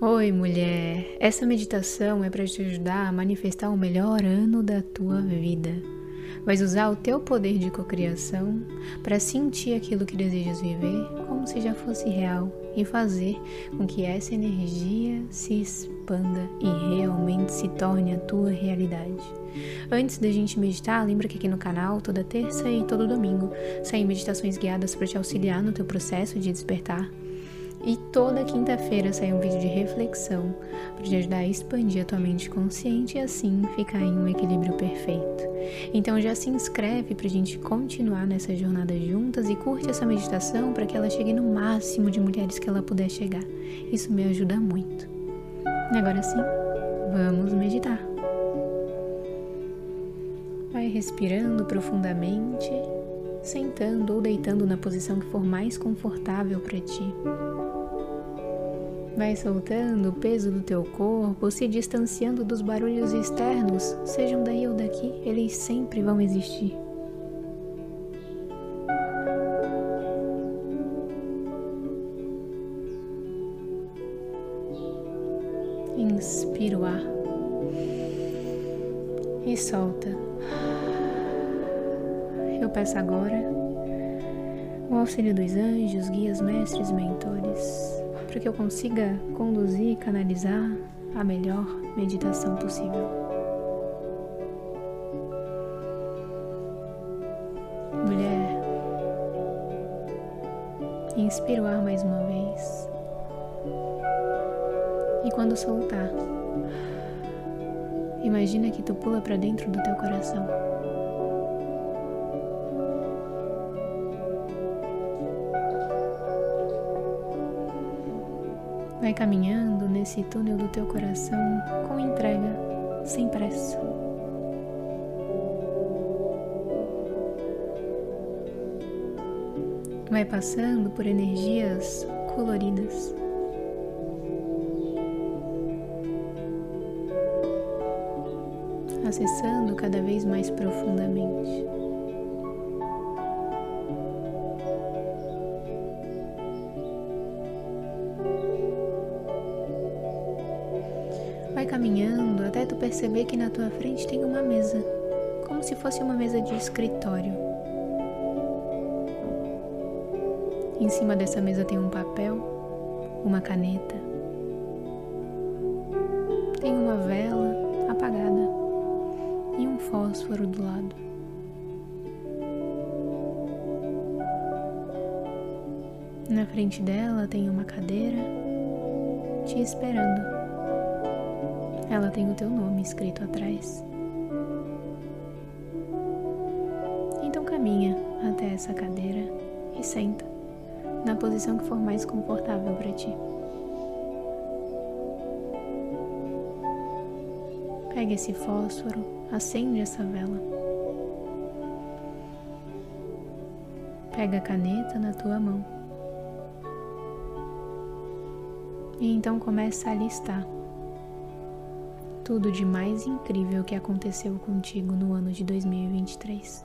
Oi, mulher! Essa meditação é para te ajudar a manifestar o melhor ano da tua vida. Vais usar o teu poder de cocriação para sentir aquilo que desejas viver como se já fosse real e fazer com que essa energia se expanda e realmente se torne a tua realidade. Antes da gente meditar, lembra que aqui no canal, toda terça e todo domingo, saem meditações guiadas para te auxiliar no teu processo de despertar e toda quinta-feira sai um vídeo de reflexão para te ajudar a expandir a tua mente consciente e assim ficar em um equilíbrio perfeito. Então já se inscreve para a gente continuar nessa jornada juntas e curte essa meditação para que ela chegue no máximo de mulheres que ela puder chegar. Isso me ajuda muito. E agora sim, vamos meditar. Vai respirando profundamente, sentando ou deitando na posição que for mais confortável para ti. Vai soltando o peso do teu corpo, se distanciando dos barulhos externos, sejam daí ou daqui, eles sempre vão existir. Inspira o ar e solta. Eu peço agora o auxílio dos anjos, guias, mestres, mentores para que eu consiga conduzir e canalizar a melhor meditação possível. Mulher, inspira o ar mais uma vez. E quando soltar, imagina que tu pula para dentro do teu coração. Vai caminhando nesse túnel do teu coração com entrega, sem pressa. Vai passando por energias coloridas. Acessando cada vez mais profundamente. Caminhando até tu perceber que na tua frente tem uma mesa, como se fosse uma mesa de escritório. Em cima dessa mesa tem um papel, uma caneta, tem uma vela apagada e um fósforo do lado. Na frente dela tem uma cadeira te esperando. Ela tem o teu nome escrito atrás. Então caminha até essa cadeira e senta na posição que for mais confortável para ti. Pega esse fósforo, acende essa vela. Pega a caneta na tua mão. E então começa a listar tudo de mais incrível que aconteceu contigo no ano de 2023.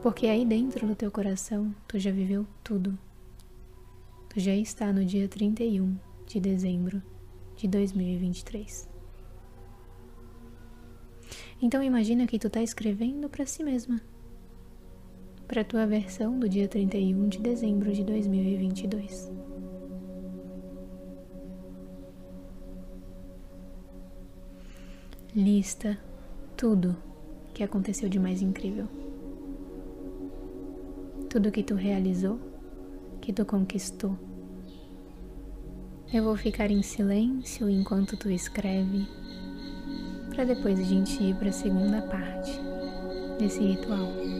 Porque aí dentro do teu coração tu já viveu tudo. Tu já está no dia 31 de dezembro de 2023. Então imagina que tu está escrevendo para si mesma, para tua versão do dia 31 de dezembro de 2022. Lista tudo que aconteceu de mais incrível. Tudo que tu realizou, que tu conquistou. Eu vou ficar em silêncio enquanto tu escreve, para depois a gente ir para a segunda parte desse ritual.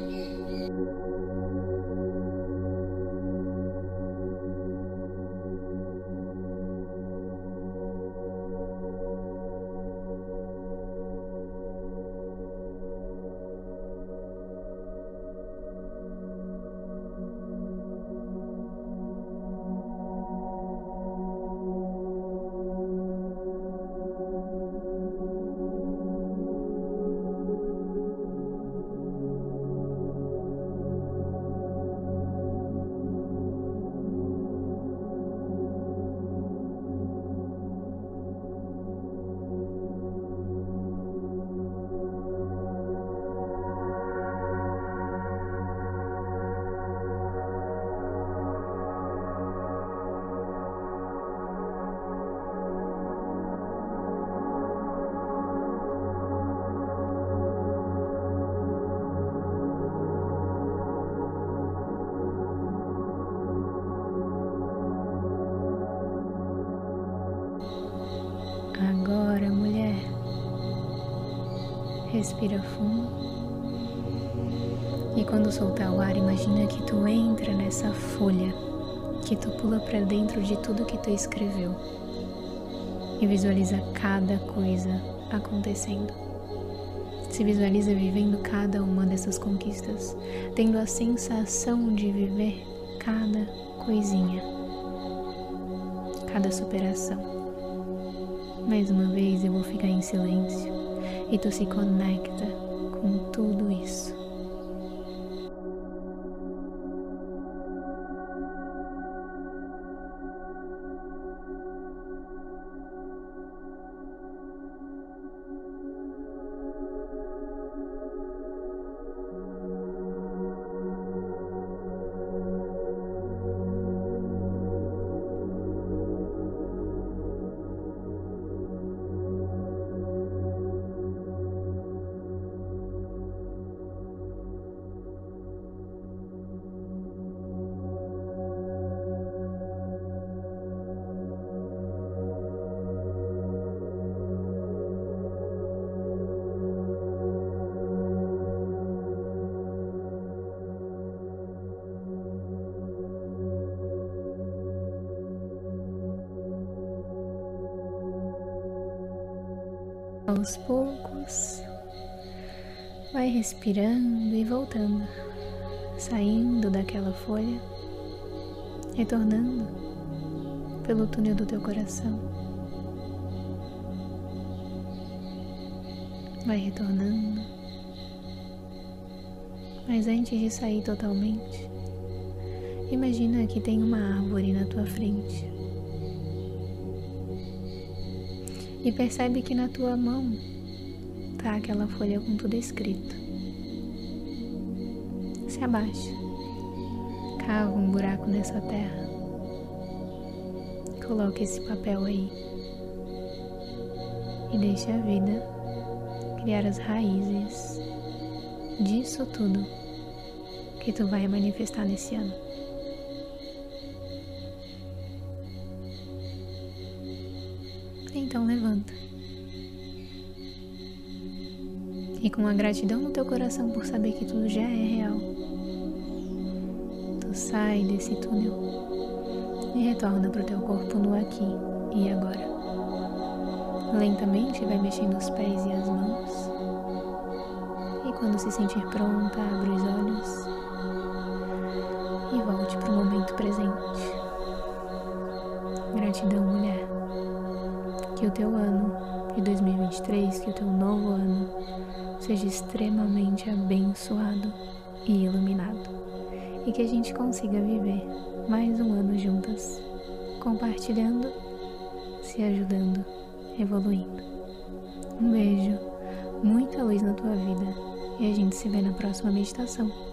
Respira fundo. E quando soltar o ar, imagina que tu entra nessa folha, que tu pula para dentro de tudo que tu escreveu e visualiza cada coisa acontecendo. Se visualiza vivendo cada uma dessas conquistas, tendo a sensação de viver cada coisinha, cada superação. Mais uma vez eu vou ficar em silêncio e tu se conecta com tudo isso. Aos poucos, vai respirando e voltando, saindo daquela folha, retornando pelo túnel do teu coração. Vai retornando, mas antes de sair totalmente, imagina que tem uma árvore na tua frente. E percebe que na tua mão tá aquela folha com tudo escrito. Se abaixa, cava um buraco nessa terra, coloca esse papel aí e deixa a vida criar as raízes disso tudo que tu vai manifestar nesse ano. Então levanta. E com a gratidão no teu coração por saber que tudo já é real, tu sai desse túnel e retorna para o teu corpo no aqui e agora. Lentamente vai mexendo os pés e as mãos. E quando se sentir pronta, abre os olhos e volte para o momento presente. Gratidão, mulher. Que o teu ano de 2023, que o teu novo ano seja extremamente abençoado e iluminado. E que a gente consiga viver mais um ano juntas, compartilhando, se ajudando, evoluindo. Um beijo, muita luz na tua vida e a gente se vê na próxima meditação.